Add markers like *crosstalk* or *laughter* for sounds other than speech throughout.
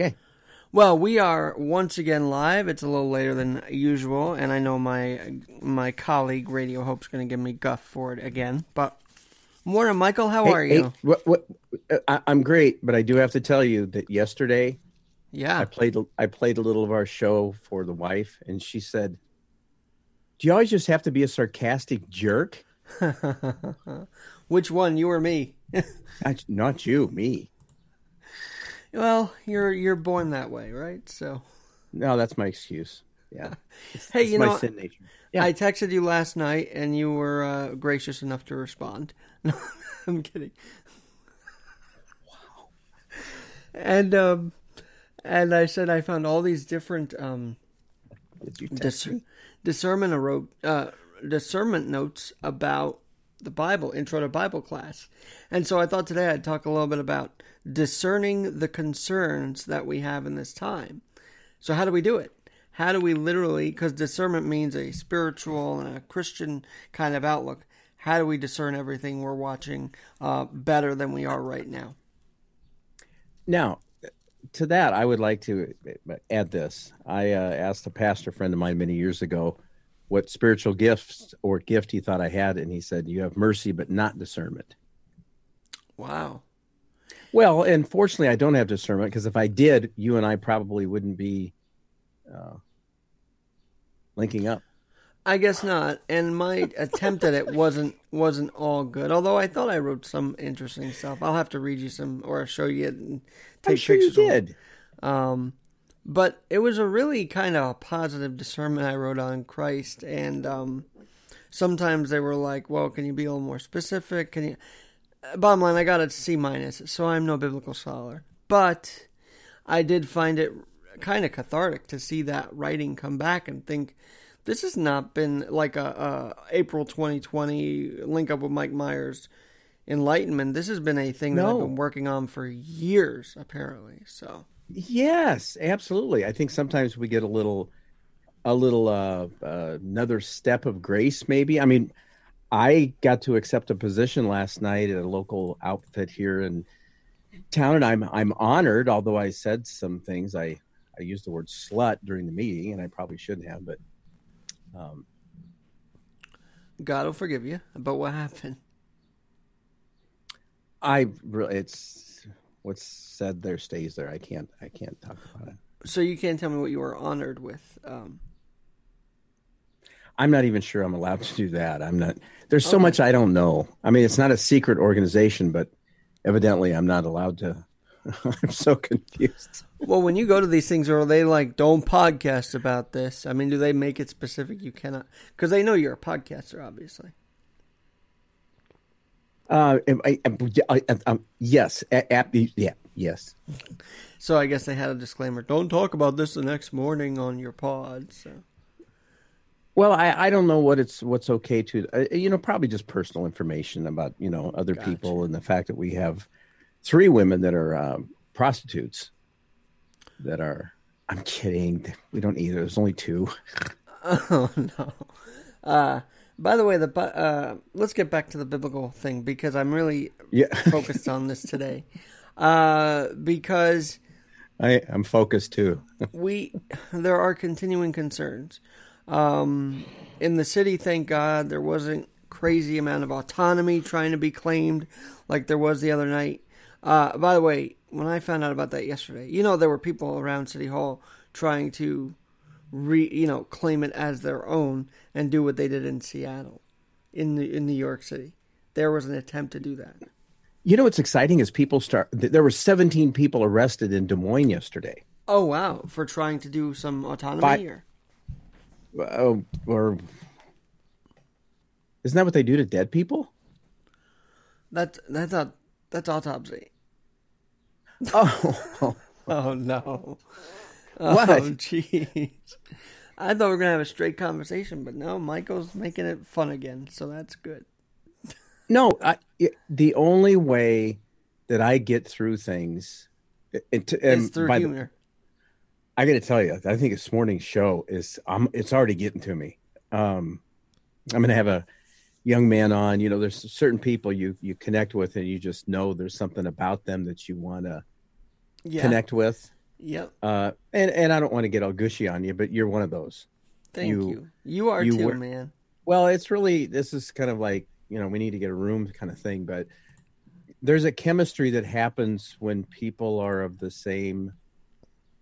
Okay. Well, we are once again live. It's a little later than usual, and I know my my colleague Radio Hope's going to give me guff for it again. But morning, Michael. How Hey, are hey, you? what, what, uh, I, I'm great, but I do have to tell you that yesterday yeah, I Yeah. played I played a little of our show for the wife, and she said, "Do you always just have to be a sarcastic jerk?" *laughs* Which one, you or me? *laughs* Not, not you, me. Well, you're you're born that way, right? So, No, that's my excuse. Yeah, *laughs* hey, it's you my know, sin nature. Yeah. I texted you last night, and you were uh, gracious enough to respond. *laughs* No, I'm kidding. Wow. And um, and I said I found all these different um dis- discernment uh, discernment notes about the Bible, intro to Bible class. And so I thought today I'd talk a little bit about discerning the concerns that we have in this time. So how do we do it? How do we literally, because discernment means a spiritual and a Christian kind of outlook. How do we discern everything we're watching uh, better than we are right now? Now, to that, I would like to add this. I uh, asked a pastor friend of mine many years ago what spiritual gifts or gift he thought I had, and he said, "You have mercy, but not discernment." Wow. Well, and fortunately, I don't have discernment because if I did, you and I probably wouldn't be uh, linking up. I guess not. And my attempt at it wasn't wasn't all good. Although I thought I wrote some interesting stuff. I'll have to read you some or show you it and take I'm sure you pictures. of it. did. Um, but it was a really kind of a positive discernment I wrote on Christ, and um, sometimes they were like, "Well, can you be a little more specific? Can you?" Bottom line, I got a C minus, so I'm no biblical scholar, but I did find it kind of cathartic to see that writing come back and think this has not been like a, a April 2020 link up with Mike Myers enlightenment. This has been a thing that I've been working on for years, apparently. So. Yes, absolutely. I think sometimes we get a little, a little uh, uh, another step of grace. Maybe. I mean, I got to accept a position last night at a local outfit here in town, and I'm I'm honored. Although I said some things, I I used the word slut during the meeting, and I probably shouldn't have. But um, God will forgive you. But what happened? I really, it's what's said there stays there. I can't I can't talk about it. So you can't tell me what you were honored with. Um, I'm not even sure I'm allowed to do that. I'm not. There's so Okay. much I don't know. I mean, it's not a secret organization, but evidently I'm not allowed to. *laughs* I'm so confused. well, when you go to these things, are they like, don't podcast about this? I mean, do they make it specific? You cannot, because they know you're a podcaster, obviously. Uh, I, I, I, um, yes, a, a, yeah, yes. So I guess they had a disclaimer: don't talk about this the next morning on your pod. So Well, I, I don't know what it's what's okay to. Uh, you know, probably just personal information about you know other Gotcha. people and the fact that we have three women that are um, prostitutes that are. I'm kidding. We don't either. There's only two. *laughs* Oh no. Uh, by the way, the uh, let's get back to the biblical thing because I'm really Yeah, focused on this today. Uh, because I, I'm focused too. *laughs* we there are continuing concerns. Um, in the city, thank God, there wasn't crazy amount of autonomy trying to be claimed like there was the other night. Uh, by the way, when I found out about that yesterday, you know there were people around City Hall trying to re you know claim it as their own and do what they did in Seattle, in the, in New York City. There was an attempt to do that. You know what's exciting is people start. There were 17 people arrested in Des Moines yesterday. Oh wow! For trying to do some autonomy, or Oh, or isn't that what they do to dead people? that's that's a that's autopsy. Oh, *laughs* Oh no! *laughs* What? Oh jeez! I thought we were gonna have a straight conversation, but no, Michael's making it fun again, so that's good. no. I, it- the only way that I get through things, it, and It's through humor. I got to tell you, I think this morning's show is. Um, it's already getting to me. Um, I'm going to have a young man on. You know, there's certain people you you connect with, and you just know there's something about them that you want to yeah, connect with. Yep. Uh, and and I don't want to get all gushy on you, but you're one of those. Thank you. You, you are you too, were, man. Well, it's really this is kind of like you know we need to get a room kind of thing, but there's a chemistry that happens when people are of the same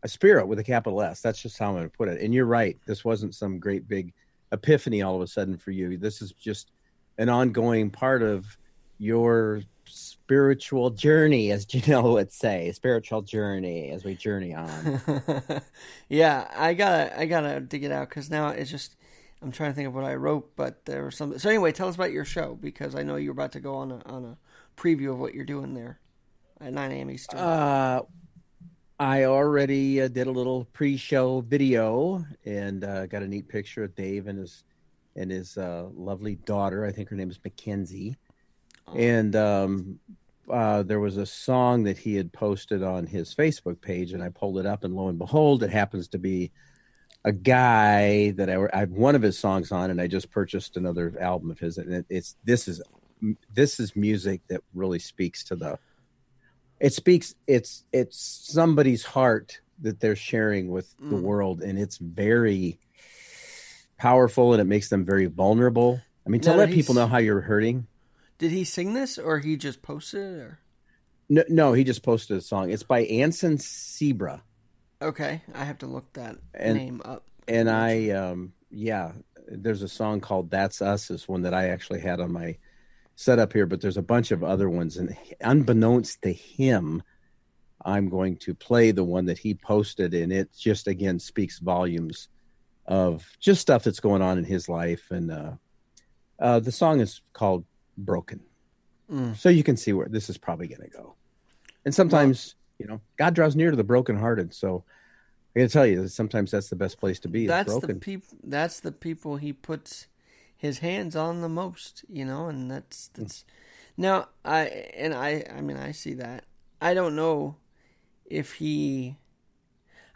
a spirit with a capital S. That's just how I'm going to put it. And you're right. This wasn't some great big epiphany all of a sudden for you. This is just an ongoing part of your spiritual journey, as Janelle would say, spiritual journey as we journey on. *laughs* yeah, I gotta, I gotta dig it out because now it's just, I'm trying to think of what I wrote, but there was something. So anyway, tell us about your show because I know you're about to go on a on a preview of what you're doing there at 9 a.m. Eastern. Uh, I already uh, did a little pre-show video and uh, got a neat picture of Dave and his and his uh, lovely daughter. I think her name is Mackenzie. And um, uh, there was a song that he had posted on his Facebook page, and I pulled it up, and lo and behold, it happens to be a guy that I, I have one of his songs on, and I just purchased another album of his, and it, it's this is this is music that really speaks to the it speaks it's it's somebody's heart that they're sharing with mm. the world and it's very powerful and it makes them very vulnerable. I mean to let people know how you're hurting. Did he sing this or he just posted it or? No, no he just posted a song. It's by Anson Seabra. Okay i have to look that and, name up. and i um yeah there's a song called that's us is one that i actually had on my set up here, but there's a bunch of other ones. And unbeknownst to him, I'm going to play the one that he posted, and it just again speaks volumes of just stuff that's going on in his life. And uh, uh, the song is called "Broken," mm. so you can see where this is probably going to go. And sometimes, well, you know, God draws near to the brokenhearted. So I got to tell you, that sometimes that's the best place to be. That's broken. the people. That's the people he puts his hands on the most, you know, and that's hmm. that's now I and I I mean I see that. I don't know if he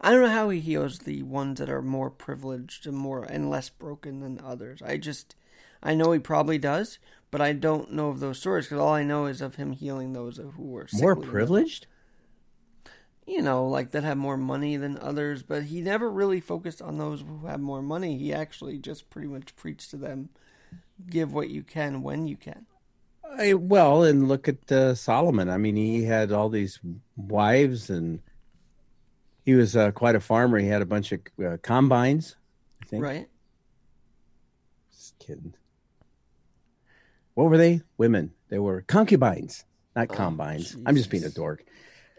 I don't know how he heals the ones that are more privileged and more and less broken than others. I just I know he probably does, but I don't know of those stories because all I know is of him healing those who were more privileged. You know, like that have more money than others, but he never really focused on those who have more money. He actually just pretty much preached to them give what you can when you can. I, well, and look at uh, Solomon. I mean, he had all these wives, and he was uh, quite a farmer. He had a bunch of uh, combines. I think. Right. Just kidding. What were they? Women. They were concubines, not oh, combines. I'm just being a dork.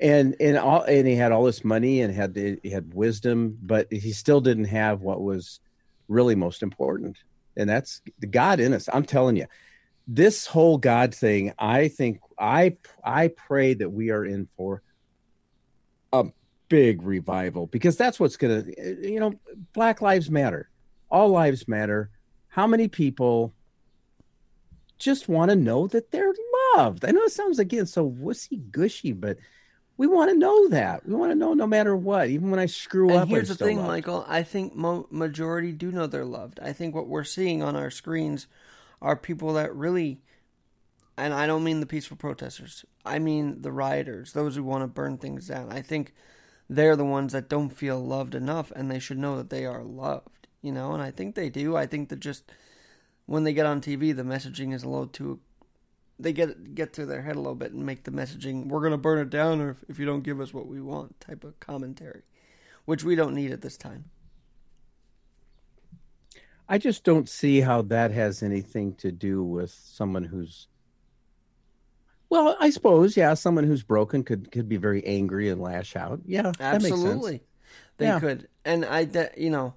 And and all and he had all this money and had he had wisdom, but he still didn't have what was really most important and that's the God in us. I'm telling you, this whole God thing. I think I I pray that we are in for a big revival because that's what's gonna. You know, Black Lives Matter. All lives matter. How many people just want to know that they're loved? I know it sounds again so wussy gushy, but we want to know that. We want to know no matter what, even when I screw and up. Here's the thing, loved. Michael. I think mo- majority do know they're loved. I think what we're seeing on our screens are people that really, and I don't mean the peaceful protesters. I mean the rioters, those who want to burn things down. I think they're the ones that don't feel loved enough, and they should know that they are loved. You know, and I think they do. I think that just when they get on TV, the messaging is a little too they get get to their head a little bit and make the messaging we're going to burn it down or if, if you don't give us what we want type of commentary which we don't need at this time. I just don't see how that has anything to do with someone who's well i suppose yeah someone who's broken could could be very angry and lash out. Yeah absolutely. They yeah. could. And i you know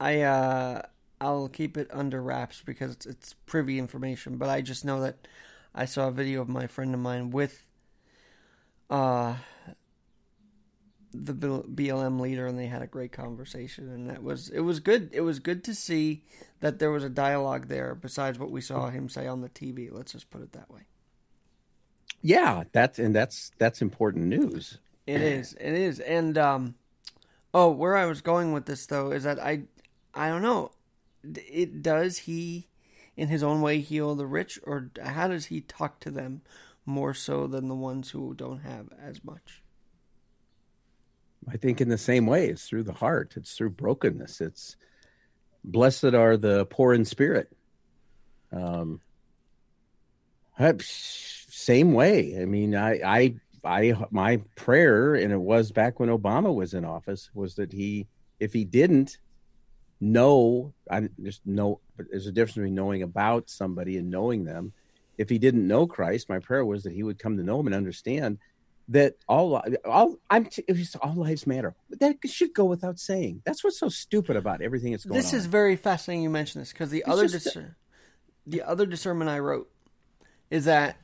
i uh I'll keep it under wraps because it's, it's privy information. But I just know that I saw a video of my friend of mine with uh, the BLM leader, and they had a great conversation, and that was it was good. It was good to see that there was a dialogue there besides what we saw him say on the TV. Let's just put it that way. Yeah, that's and that's that's important news. It is. It is. And um, oh, where I was going with this though is that I I don't know it does he in his own way heal the rich or how does he talk to them more so than the ones who don't have as much I think in the same way, it's through the heart. It's through brokenness. It's blessed are the poor in spirit. Um, same way. I mean, I, I, I, my prayer, and it was back when Obama was in office, was that he, if he didn't know, I just know, but there's a difference between knowing about somebody and knowing them. If he didn't know Christ, my prayer was that he would come to know him and understand that all all I'm all lives matter. That should go without saying. That's what's so stupid about everything that's going this on. This is very fascinating you mention this because the It's other just- discer- the other discernment I wrote is that,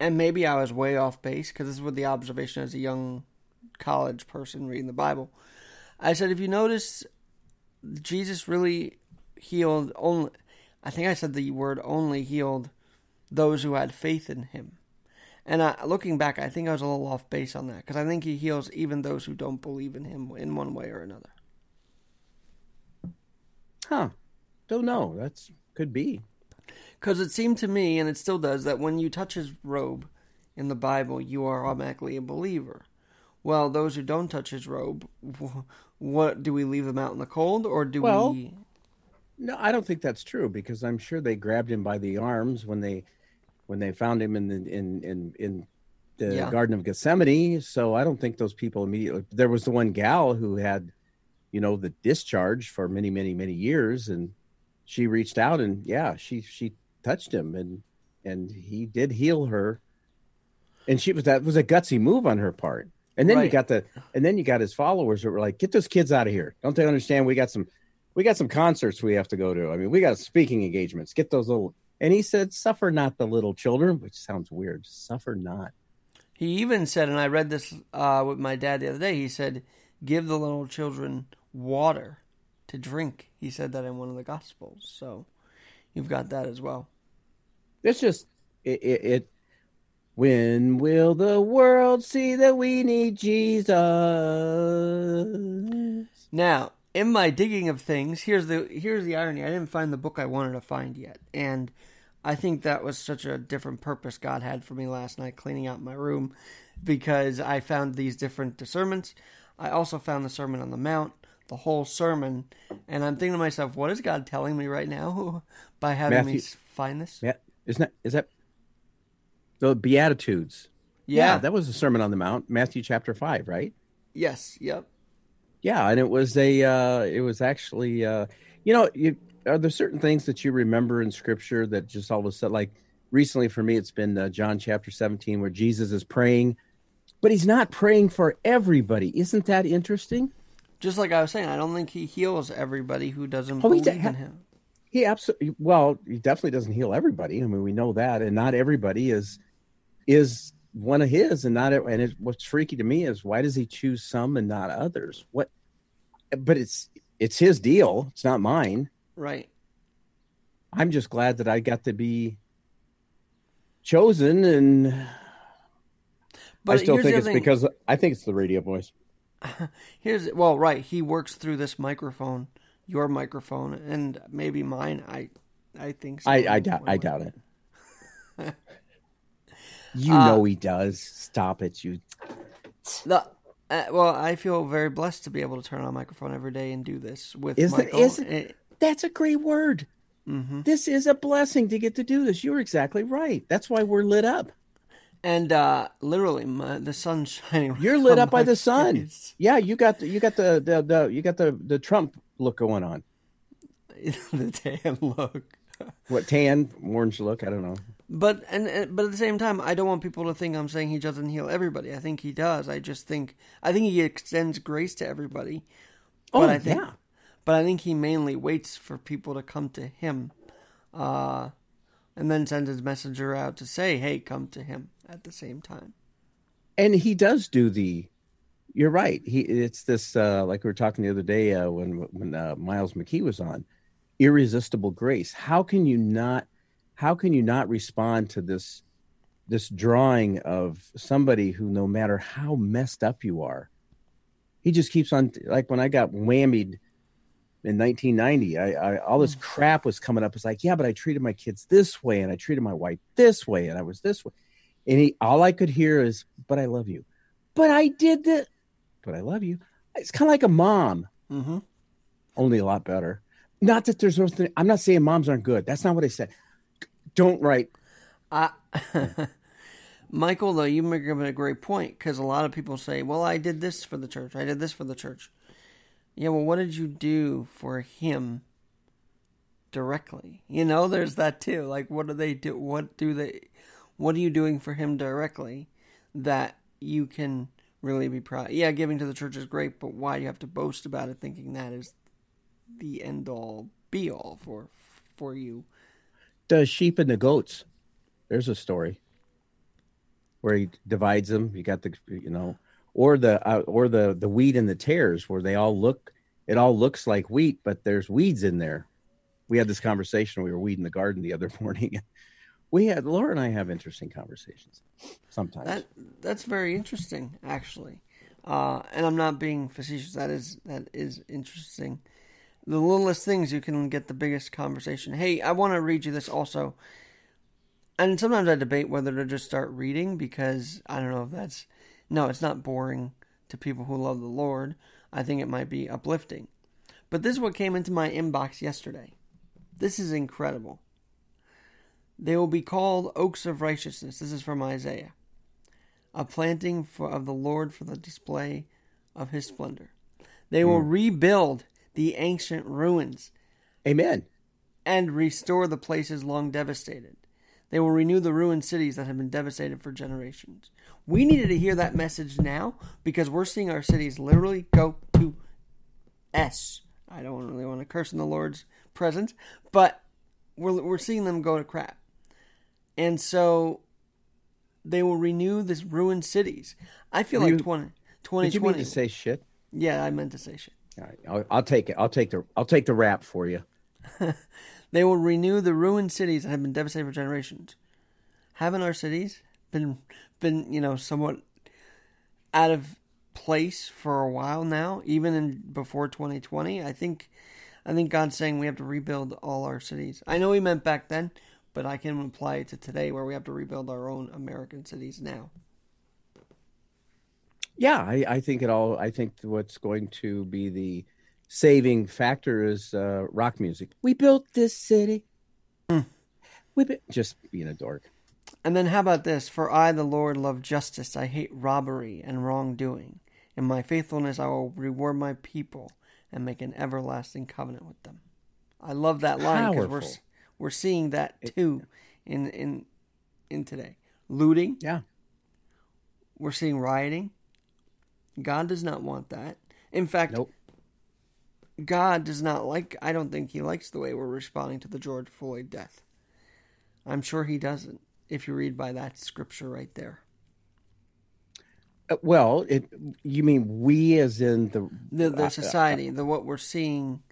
and maybe I was way off base because this was the observation as a young college person reading the Bible. I said, if you notice, Jesus really healed only. I think I said the word only healed those who had faith in him. And I, looking back, I think I was a little off base on that because I think he heals even those who don't believe in him in one way or another. Huh? Don't know. That's could be. Because it seemed to me, and it still does, that when you touch his robe in the Bible, you are automatically a believer. Well, those who don't touch his robe, what do we leave them out in the cold, or do Well- we? No, I don't think that's true because I'm sure they grabbed him by the arms when they when they found him in the in in in the Yeah. Garden of Gethsemane. So I don't think those people immediately. There was the one gal who had, you know, the discharge for many many many years, and she reached out and yeah, she she touched him and and he did heal her, and she was that was a gutsy move on her part. And then you got the and then you got his followers that were like, "Get those kids out of here! Don't they understand? We got some we got some concerts we have to go to. I mean, we got speaking engagements. Get those little. And he said, "Suffer not the little children," which sounds weird. Suffer not. He even said, and I read this uh, with my dad the other day. He said, "Give the little children water to drink." He said that in one of the Gospels. So you've got that as well. It's just it. it, it when will the world see that we need Jesus? Now, in my digging of things, here's the here's the irony. I didn't find the book I wanted to find yet, and I think that was such a different purpose God had for me last night, cleaning out my room, because I found these different discernments. I also found the Sermon on the Mount, the whole sermon, and I'm thinking to myself, what is God telling me right now *laughs* by having me Matthew- s- find this? Yeah, isn't that is that the Beatitudes? Yeah. that was the Sermon on the Mount, Matthew chapter five, right? yes. Yep. Yeah, and it was a uh it was actually uh you know, you are there certain things that you remember in scripture that just all of a sudden like recently for me it's been uh, John chapter 17 where Jesus is praying but he's not praying for everybody. Isn't that interesting? Just like I was saying, I don't think He heals everybody who doesn't Oh, believe d- in Him. He absolutely well, he definitely doesn't heal everybody. I mean, we know that and not everybody is is one of his and not and it, what's freaky to me is why does he choose some and not others? What but it's it's his deal. It's not mine. Right. I'm just glad that I got to be chosen, and But I still think it's thing. because I think it's the radio voice. *laughs* Here's well, right. He works through this microphone, your microphone, and maybe mine. I, I think. So I, I doubt I doubt it. You Uh, know he does. Stop it, you. The, uh, well, I feel very blessed to be able to turn on a microphone every day and do this with Is Michael. is it- That's a great word. mhm. This is a blessing to get to do this. You're exactly right. That's why we're lit up. And uh, literally, my, the sun's *laughs* shining. right You're lit up by the sun. face. Yeah, you got the, you got the, the, the you got the the Trump look going on. *laughs* the tan look. What tan orange look? I don't know. But and, but at the same time, I don't want people to think I'm saying he doesn't heal everybody. I think he does. I just think I think he extends grace to everybody. Oh But I think- yeah. But I think he mainly waits for people to come to him, uh, and then sends his messenger out to say, "Hey, come to him." At the same time, and he does do the you're right he it's this uh like we were talking the other day uh when when uh, Miles McKee was on irresistible grace how can you not how can you not respond to this this drawing of somebody who no matter how messed up you are he just keeps on like when i got whammied in 1990 I, I all this crap was coming up it's like yeah but i treated my kids this way and i treated my wife this way and i was this way and he all i could hear is but i love you but i did that but i love you It's kind of like a mom, Mm-hmm. only a lot better. Not that there's no. I'm not saying moms aren't good. That's not what I said. Don't write. I, *laughs* Michael, though, you make up a great point because a lot of people say, "Well, I did this for the church. I did this for the church." Yeah, well, what did you do for him directly? You know, there's that too. Like, what do they do? What do they? What are you doing for him directly that you can really be proud? Yeah, giving to the church is great, but why do you have to boast about it, thinking that is the end all be all for for you? The sheep and the goats. There's a story where he divides them. You got the, you know, or the uh, or the the wheat and the tares, where they all look. It all looks like wheat, but there's weeds in there. We had this conversation. We were weeding the garden the other *laughs* morning. We had Laura and I have interesting conversations sometimes. That that's very interesting, actually. Uh, and I'm not being facetious. That is that is interesting. The littlest things you can get the biggest conversation. Hey, I want to read you this also. And sometimes I debate whether to just start reading because I don't know if that's no, it's not boring to people who love the Lord. I think it might be uplifting. But this is what came into my inbox yesterday. This is incredible. They will be called oaks of righteousness. This is from Isaiah. A planting for, of the Lord for the display of his splendor. They will hmm. rebuild the ancient ruins Amen. and restore the places long devastated. They will renew the ruined cities that have been devastated for generations. We needed to hear that message now because we're seeing our cities literally go to S. I don't really want to curse in the Lord's presence, but we're, we're seeing them go to crap. And so they will renew this ruined cities. I feel Were like you- 20, Did you mean to say shit? yeah, I meant to say shit. I'll, I'll take it. I'll take the. I'll take the rap for you. *laughs* They will renew the ruined cities that have been devastated for generations. Haven't our cities been been you know somewhat out of place for a while now, even in before 2020? I think I think God's saying we have to rebuild all our cities. I know He meant back then, but I can apply it to today, where we have to rebuild our own American cities now. Yeah, I, I think it all. I think what's going to be the saving factor is uh, rock music. We built this city. We bu- just being a dork. And then how about this? For I, the Lord, love justice. I hate robbery and wrongdoing. In my faithfulness, I will reward my people and make an everlasting covenant with them. I love that line because we're we're seeing that too in in in today. Looting, Yeah, we're seeing rioting. God does not want that. In fact, nope. God does not like. I don't think He likes the way we're responding to the George Floyd death. I'm sure He doesn't. If you read by that scripture right there. Uh, well, it. You mean we, as in the the, uh, the society, the what we're seeing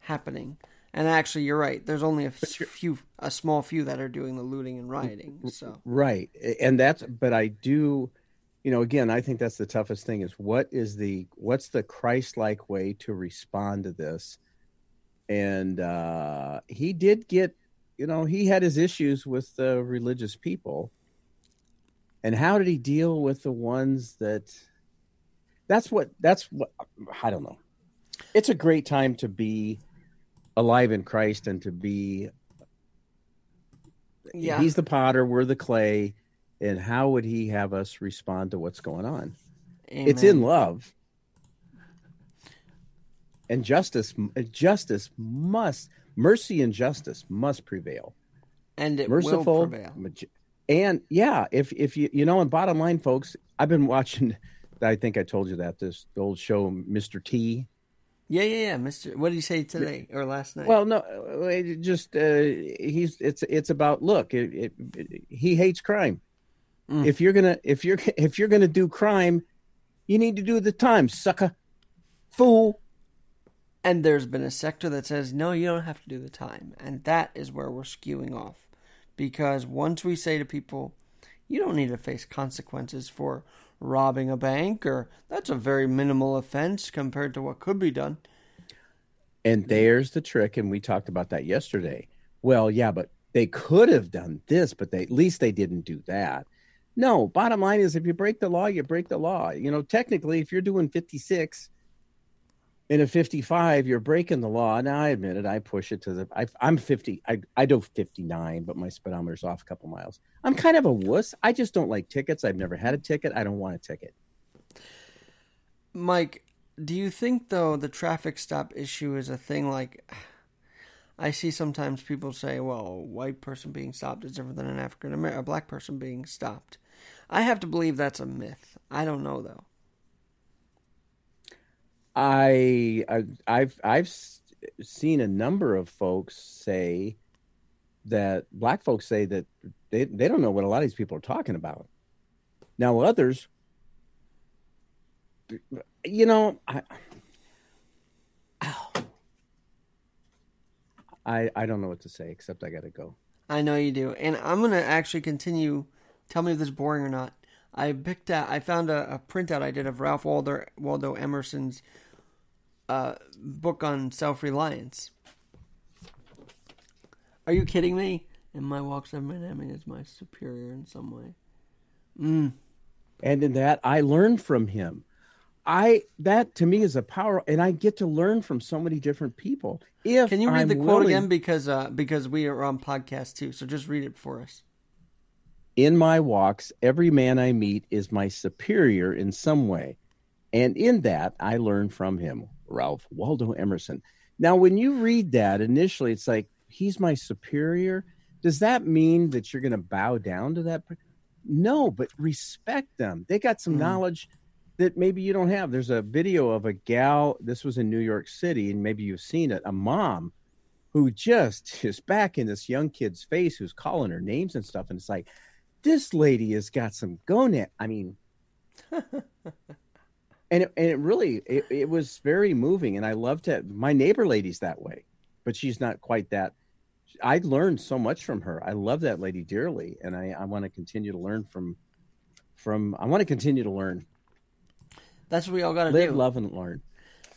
happening. And actually, you're right. There's only a few, a small few that are doing the looting and rioting. So Right. And that's but I do you know again I think that's the toughest thing is what is the what's the Christ-like way to respond to this? And uh he did get you know he had his issues with the religious people. And how did he deal with the ones that that's what that's what I don't know. It's a great time to be alive in Christ and to be yeah, he's the potter we're the clay and how would he have us respond to what's going on it's in love and justice justice must mercy and justice must prevail and it merciful will prevail. and yeah if if you you know and bottom line folks i've been watching *laughs* i think i told you that this old show mr t Yeah, yeah, yeah, Mister. What did he say today or last night? well no uh, just uh he's it's it's about look it, it, it- he hates crime Mm. if you're gonna if you're *laughs* if you're gonna do crime you need to do the time sucker. Fool. And there's been a sector that says no, you don't have to do the time, and that is where we're skewing off, because once we say to people, you don't need to face consequences for robbing a bank, or that's a very minimal offense compared to what could be done. and there's the trick and we talked about that yesterday. Well yeah but they could have done this but they at least they didn't do that no bottom line is if you break the law you break the law. You know technically if you're doing 56 in a 55 you're breaking the law. Now i admit it. I push it to the I, am 50 I, I do 59 but my speedometer's off a couple miles. I'm kind of a wuss. I just don't like tickets. I've never had a ticket. I don't want a ticket. Mike do you think though the traffic stop issue is a thing? Like i see sometimes people say well a white person being stopped is different than an african american a black person being stopped i have to believe that's a myth i don't know though I, I I've I've seen a number of folks say that black folks say that they they don't know what a lot of these people are talking about. Now others, you know, I. I, I don't know what to say except I got to go. I know you do, and I'm gonna actually continue. Tell me if this is boring or not. I picked out. I found a, a printout I did of Ralph Waldo Waldo Emerson's uh, book on self reliance. Are you kidding me? In my walks of Miami is my superior in some way. Mm. And in that, I learned from him. I that to me is a power, and I get to learn from so many different people. If can you read I'm the quote willing, again because uh, because we are on podcast too, so just read it for us. In my walks, every man I meet is my superior in some way, and in that I learn from him. Ralph Waldo Emerson. Now, when you read that initially, it's like, he's my superior. Does that mean that you're going to bow down to that? No, but respect them. They got some mm. knowledge that maybe you don't have. There's a video of a gal, this was in New York City, and maybe you've seen it, a mom who just *laughs* is back in this young kid's face who's calling her names and stuff. And it's like, this lady has got some gonad. I mean, *laughs* and it, and it really it, it was very moving and i loved it. My neighbor lady's that way but she's not quite that. I learned so much from her. I love that lady dearly and i, I want to continue to learn from from i want to continue to learn. That's what we all got to live love and learn.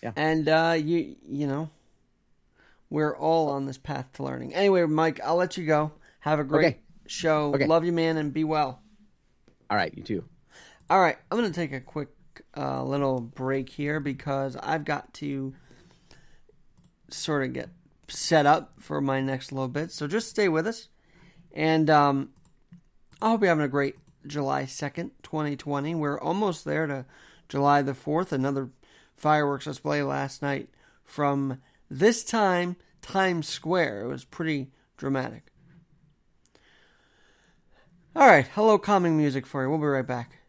Yeah. And uh you you know we're all on this path to learning. Anyway mike i'll let you go. Have a great okay. Show okay. love you man and be well all right you too all right i'm gonna take a quick a little break here because I've got to sort of get set up for my next little bit. So just stay with us. And um, I hope you're having a great July 2nd, 2020. We're almost there to July the 4th. Another fireworks display last night from this time Times Square. It was pretty dramatic. All right, hello, calming music for you. We'll be right back.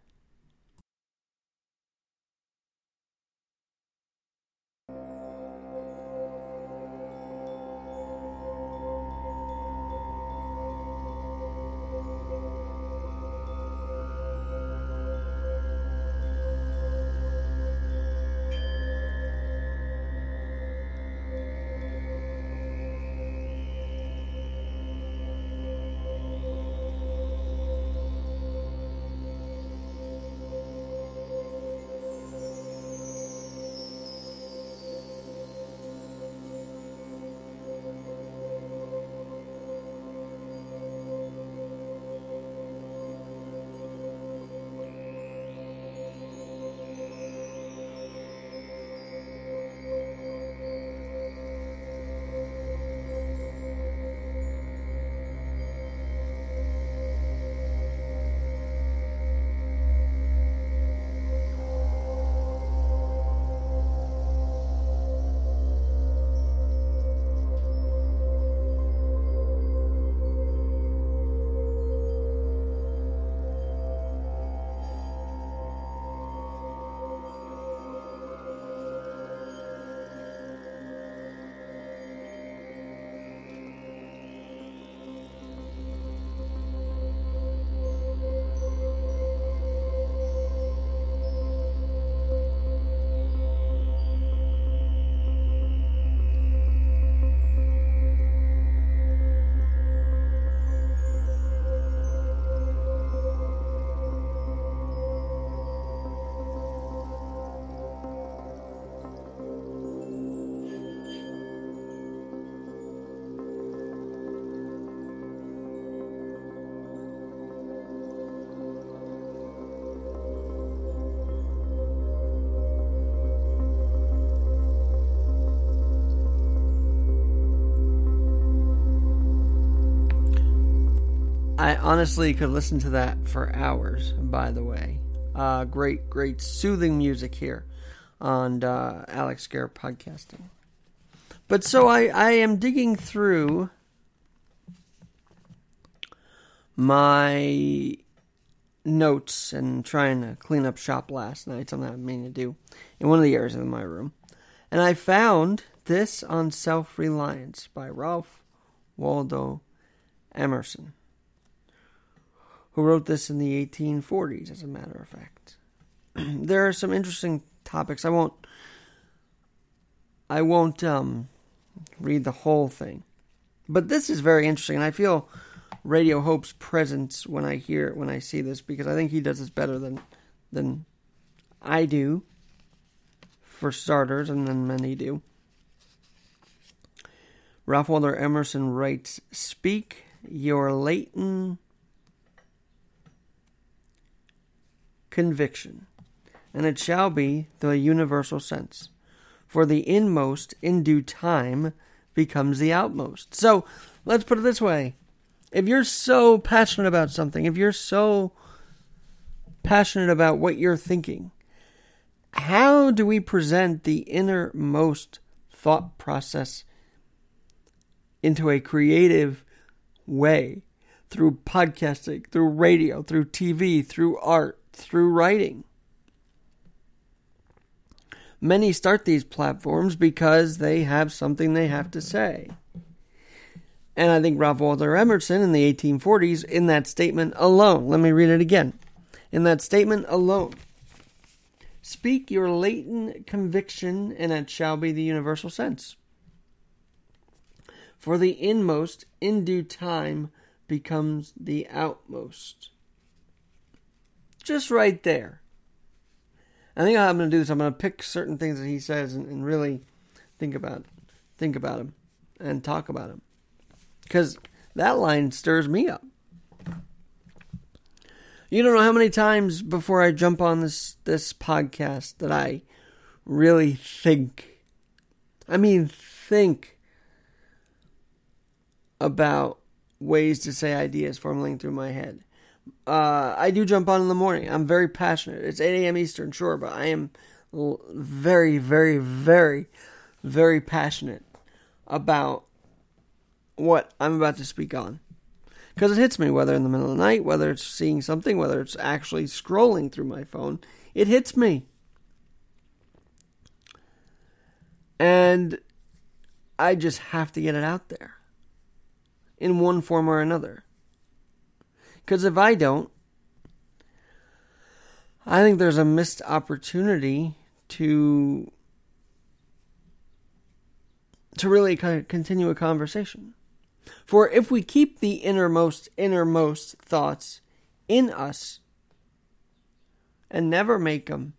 Honestly you could listen to that for hours, by the way. Uh, great, great soothing music here on uh, Alex Garrett Podcasting. But so I, I am digging through my notes and trying to clean up shop last night, something I've meaning to do in one of the areas of my room. And I found this on Self Reliance by Ralph Waldo Emerson, who wrote this in the 1840s, as a matter of fact. *clears throat* there are some interesting topics. I won't. I won't um, read the whole thing, but this is very interesting, and I feel Radio Hope's presence when I hear it, when I see this because I think he does this better than than I do. For starters, and then many do. Ralph Waldo Emerson writes, "Speak your latent conviction, and it shall be the universal sense. For the inmost in due time becomes the outmost." So let's put it this way if you're so passionate about something, if you're so passionate about what you're thinking, how do we present the innermost thought process into a creative way through podcasting, through radio, through TV, through art, through writing? Many start these platforms because they have something they have to say. And I think Ralph Waldo Emerson in the 1840s, in that statement alone, let me read it again. In that statement alone, speak your latent conviction, and it shall be the universal sense. For the inmost, in due time, becomes the outmost. Just right there. I think what I'm going to do is I'm going to pick certain things that he says and, and really think about think about him and talk about him because that line stirs me up. You don't know how many times before I jump on this this podcast that I really think I mean think about ways to say ideas formulating through my head. Uh, I do jump on in the morning. I'm very passionate. It's 8 a.m. Eastern, sure, but I am very, very, very, very passionate about what I'm about to speak on. Because it hits me, whether in the middle of the night, whether it's seeing something, whether it's actually scrolling through my phone, it hits me. And I just have to get it out there in one form or another. Because if I don't, I think there's a missed opportunity to to really continue a conversation. For if we keep the innermost, innermost thoughts in us and never make them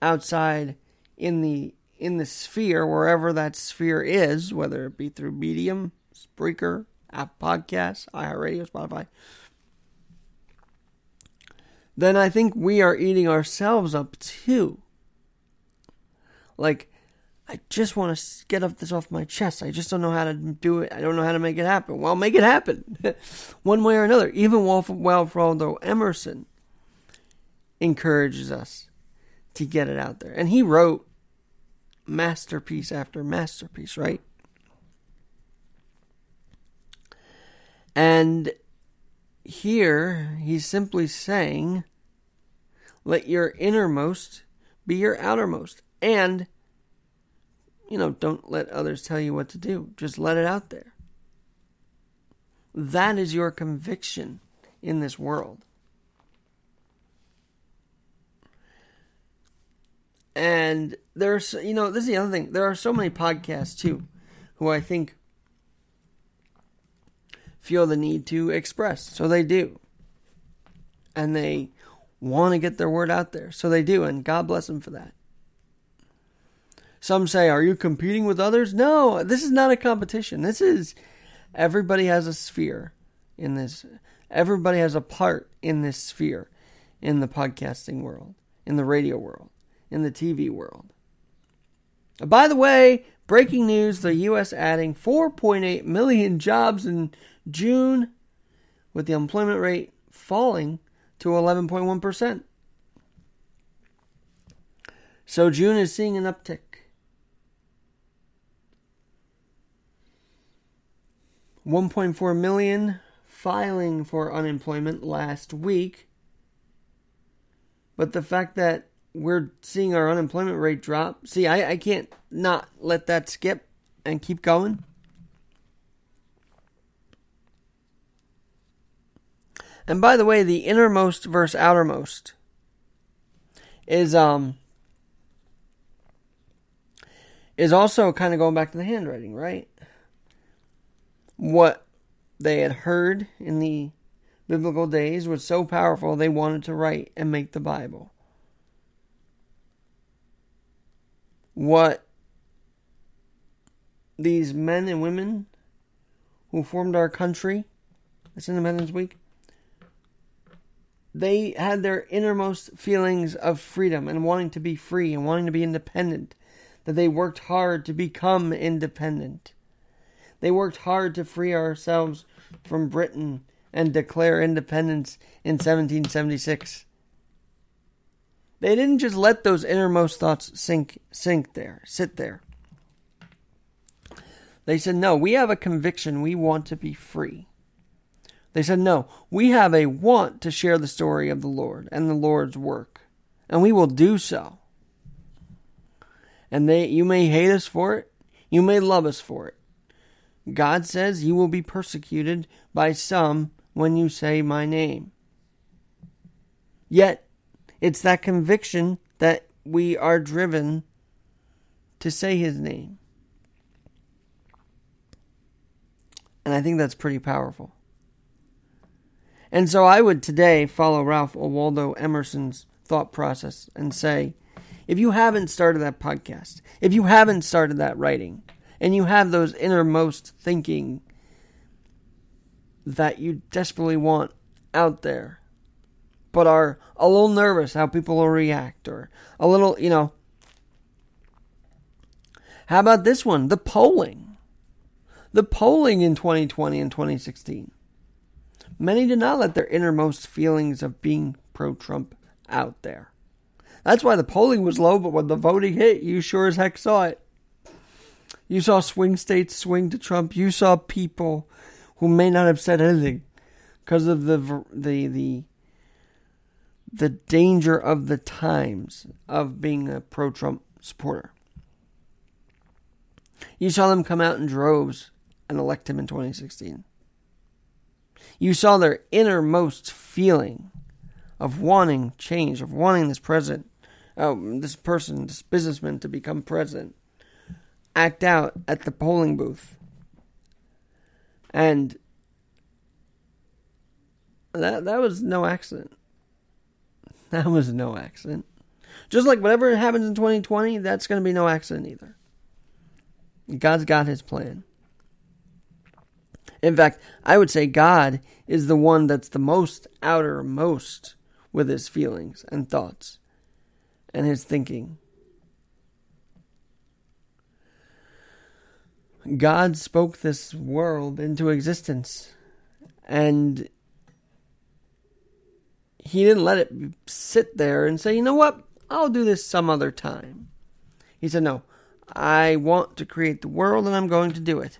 outside in the in the sphere wherever that sphere is, whether it be through Medium, Spreaker, App Podcasts, iHeartRadio, Spotify, then I think we are eating ourselves up too. Like I just want to get this off my chest. I just don't know how to do it. I don't know how to make it happen. Well, make it happen, *laughs* one way or another. Even Ralph Waldo Emerson encourages us to get it out there, and he wrote masterpiece after masterpiece, right? And here he's simply saying, "Let your innermost be your outermost," and you know, don't let others tell you what to do. Just let it out there. That is your conviction in this world. And there's, you know, this is the other thing. There are so many podcasts too who I think feel the need to express. So they do. And they want to get their word out there. So they do. And God bless them for that. Some say, Are you competing with others? No, this is not a competition. This is everybody has a sphere in this. Everybody has a part in this sphere in the podcasting world, in the radio world, in the TV world. By the way, breaking news the U.S. adding 4.8 million jobs in June with the unemployment rate falling to 11.1%. So June is seeing an uptick. 1.4 million filing for unemployment last week. But the fact that we're seeing our unemployment rate drop, see, I, I can't not let that skip and keep going. And by the way, the innermost versus outermost is um is also kind of going back to the handwriting, right? What they had heard in the biblical days was so powerful they wanted to write and make the Bible. What these men and women who formed our country, that's Independence Week, they had their innermost feelings of freedom and wanting to be free and wanting to be independent, that they worked hard to become independent. They worked hard to free ourselves from Britain and declare independence in 1776. They didn't just let those innermost thoughts sink sink there, sit there. They said, "No, we have a conviction we want to be free." They said, "No, we have a want to share the story of the Lord and the Lord's work, and we will do so." And they you may hate us for it, you may love us for it. God says you will be persecuted by some when you say my name. Yet, it's that conviction that we are driven to say his name. And I think that's pretty powerful. And so I would today follow Ralph Waldo Emerson's thought process and say, if you haven't started that podcast, if you haven't started that writing, and you have those innermost thinking that you desperately want out there, but are a little nervous how people will react, or a little, you know. How about this one? The polling. The polling in 2020 and 2016. Many did not let their innermost feelings of being pro Trump out there. That's why the polling was low, but when the voting hit, you sure as heck saw it. You saw swing states swing to Trump. You saw people who may not have said anything because of the the the the danger of the times of being a pro-Trump supporter. You saw them come out in droves and elect him in 2016. You saw their innermost feeling of wanting change, of wanting this president, oh, um, this person, this businessman to become president act out at the polling booth. And that that was no accident. *laughs* That was no accident. Just like whatever happens in 2020, that's going to be no accident either. God's got his plan. In fact, I would say God is the one that's the most outermost with his feelings and thoughts and his thinking. God spoke this world into existence. And he didn't let it sit there and say, you know what, I'll do this some other time. He said, no, I want to create the world and I'm going to do it.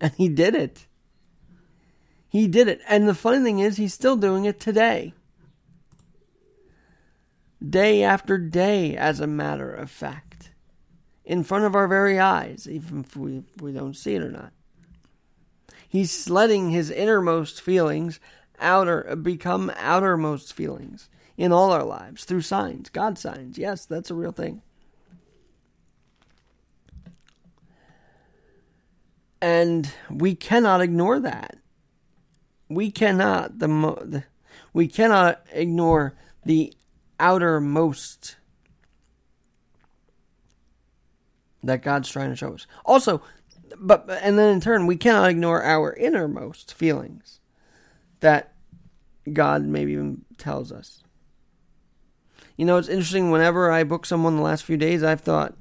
And he did it. He did it. And the funny thing is, he's still doing it today. Day after day, as a matter of fact in front of our very eyes, even if we, if we don't see it or not. He's letting his innermost feelings outer become outermost feelings in all our lives through signs, God signs. Yes, that's a real thing. And we cannot ignore that. We cannot the, the we cannot ignore the outermost that God's trying to show us. Also, but and then in turn, we cannot ignore our innermost feelings that God maybe even tells us. You know, it's interesting. Whenever I book someone the last few days, I've thought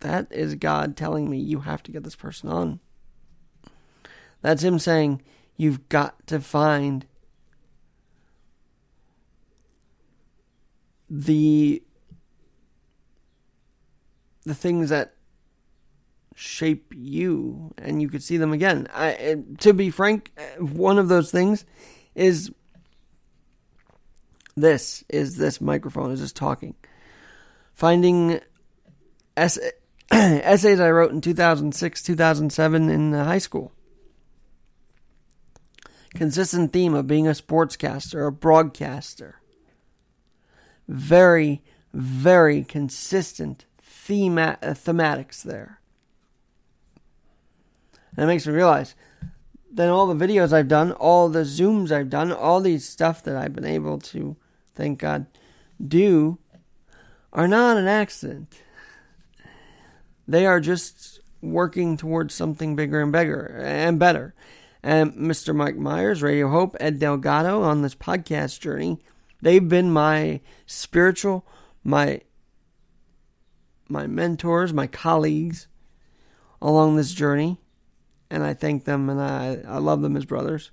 that is God telling me you have to get this person on. That's Him saying You've got to find the the things that shape you and you could see them again. I, to be frank, uh, one of those things is this is this microphone is just talking. Finding *clears throat* essays I wrote in 2006, 2007 in high school. Consistent theme of being a sportscaster, a broadcaster. Very, very consistent thema- uh, thematics there. And it makes me realize then all the videos I've done, all the Zooms I've done, all these stuff that I've been able to, thank God, do are not an accident. They are just working towards something bigger and bigger and better. Um, and Mr. Mike Myers, Radio Hope, Ed Delgado on this podcast journey, they've been my spiritual, my my mentors, my colleagues along this journey. And I thank them and I, I love them as brothers.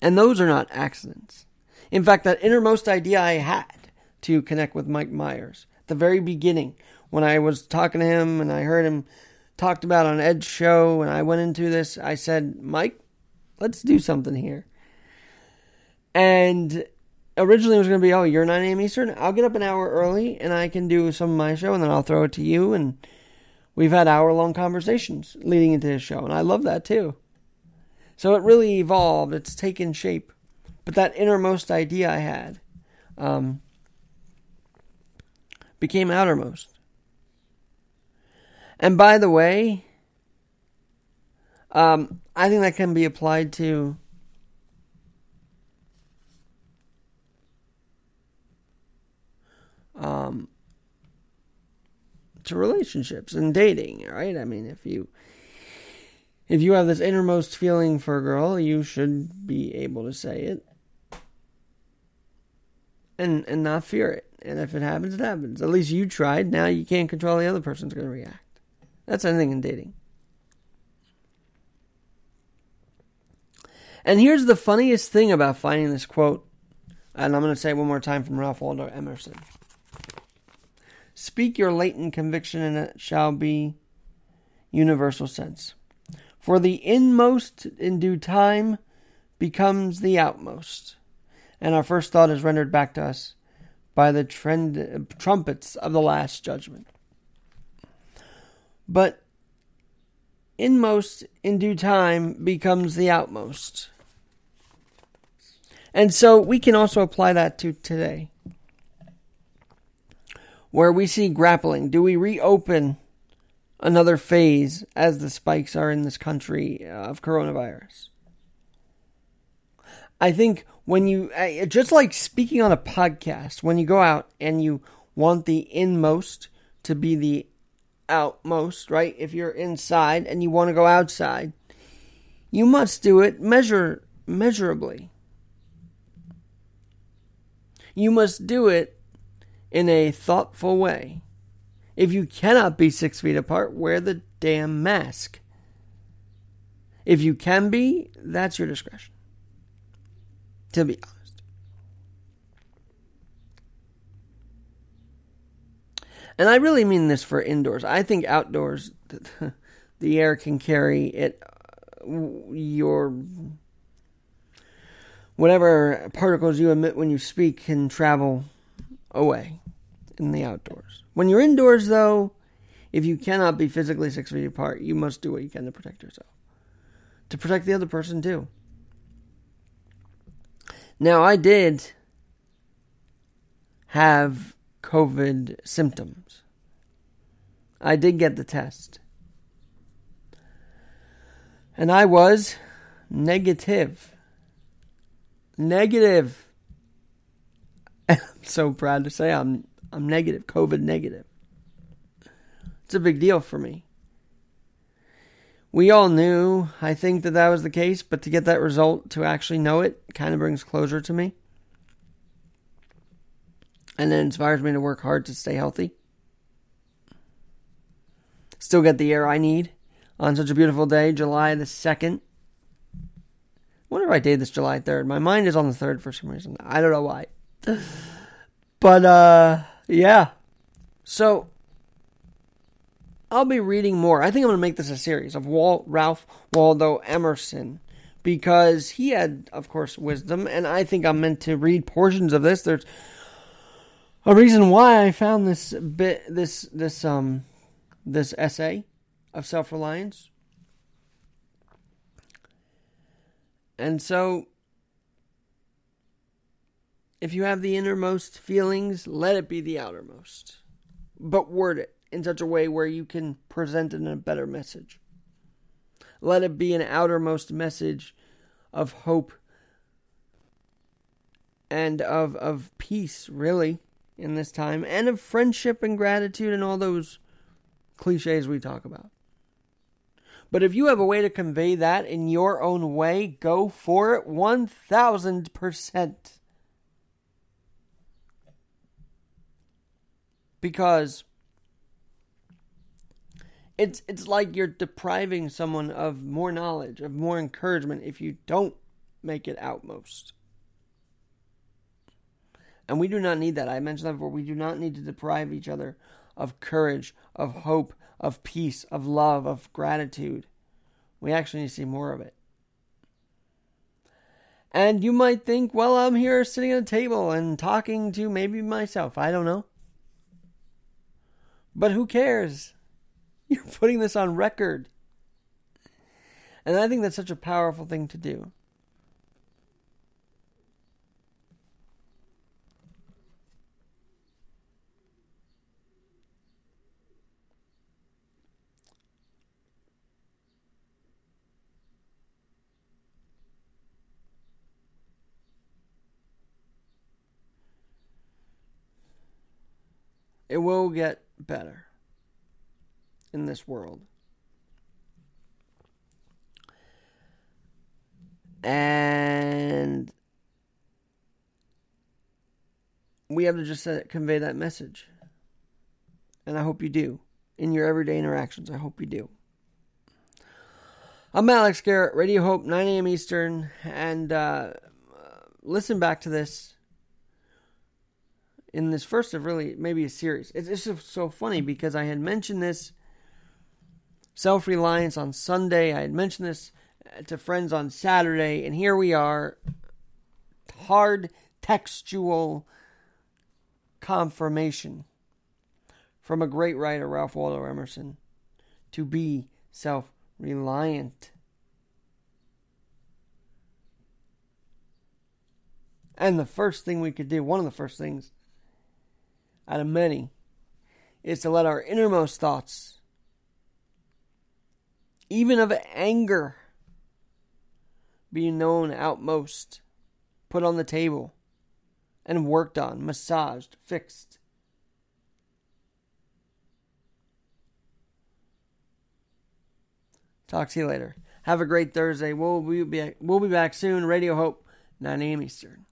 And those are not accidents. In fact, that innermost idea I had to connect with Mike Myers, at the very beginning, when I was talking to him and I heard him talked about on Ed's show and I went into this, I said, Mike, let's do something here. And originally it was going to be, oh, you're 9 a.m. Eastern? I'll get up an hour early and I can do some of my show and then I'll throw it to you. And we've had hour long conversations leading into his show. And I love that too. So it really evolved, it's taken shape. But that innermost idea I had um, became outermost. And by the way, um, I think that can be applied to um, to relationships and dating, right? I mean, if you if you have this innermost feeling for a girl, you should be able to say it and and not fear it. And if it happens, it happens. At least you tried. Now you can't control the other person's going to react. That's anything in dating. And here's the funniest thing about finding this quote, and I'm going to say one more time from Ralph Waldo Emerson. Speak your latent conviction, and it shall be universal sense. For the inmost in due time becomes the outmost. And our first thought is rendered back to us by the trend, trumpets of the last judgment. But inmost in due time becomes the outmost. And so we can also apply that to today where we see grappling. Do we reopen another phase as the spikes are in this country of coronavirus? I think when you, just like speaking on a podcast, when you go out and you want the inmost to be the outmost, right? If you're inside and you want to go outside, you must do it measure measurably. You must do it in a thoughtful way. If you cannot be six feet apart, wear the damn mask. If you can be, that's your discretion. To be honest. And I really mean this for indoors. I think outdoors, *laughs* the air can carry it, uh, your whatever particles you emit when you speak can travel away in the outdoors. When you're indoors, though, if you cannot be physically six feet apart, you must do what you can to protect yourself. To protect the other person, too. Now, I did have COVID symptoms. I did get the test. And I was negative. Negative. *laughs* I'm so proud to say I'm I'm negative, COVID negative. It's a big deal for me. We all knew, I think, that that was the case, but to get that result, to actually know it, kind of brings closure to me. And it inspires me to work hard to stay healthy. Still get the air I need. on such a beautiful day, July the 2nd. I wonder if I date this July 3rd. My mind is on the 3rd for some reason. I don't know why. *sighs* But, uh, yeah. So, I'll be reading more. I think I'm going to make this a series of Wal- Ralph Waldo Emerson because he had, of course, wisdom, and I think I'm meant to read portions of this. There's a reason why I found this bit, this this um, this essay of self reliance, and so if you have the innermost feelings, let it be the outermost, but word it in such a way where you can present it in a better message. Let it be an outermost message of hope and of of peace, really, in this time, and of friendship and gratitude and all those cliches we talk about. But if you have a way to convey that in your own way, go for it 1000%. Because it's it's like you're depriving someone of more knowledge, of more encouragement if you don't make it outmost. And we do not need that. I mentioned that before. We do not need to deprive each other of courage, of hope, of peace, of love, of gratitude. We actually need to see more of it. And you might think, well, I'm here sitting at a table and talking to maybe myself. I don't know. But who cares? *laughs* You're putting this on record. And I think that's such a powerful thing to do. It will get better in this world. And we have to just convey that message. And I hope you do. In your everyday interactions, I hope you do. I'm Alex Garrett, Radio Hope, 9 a.m. Eastern. And uh, listen back to this in this first of really maybe a series. It's just so funny because I had mentioned this self reliance on Sunday. I had mentioned this uh, to friends on Saturday, and here we are hard textual confirmation from a great writer, Ralph Waldo Emerson, to be self reliant. And the first thing we could do, one of the first things out of many, is to let our innermost thoughts even of anger, be known outmost, put on the table, and worked on, massaged, fixed. Talk to you later. Have a great Thursday. We'll be back, we'll be back soon. Radio Hope, 9 a.m. Eastern.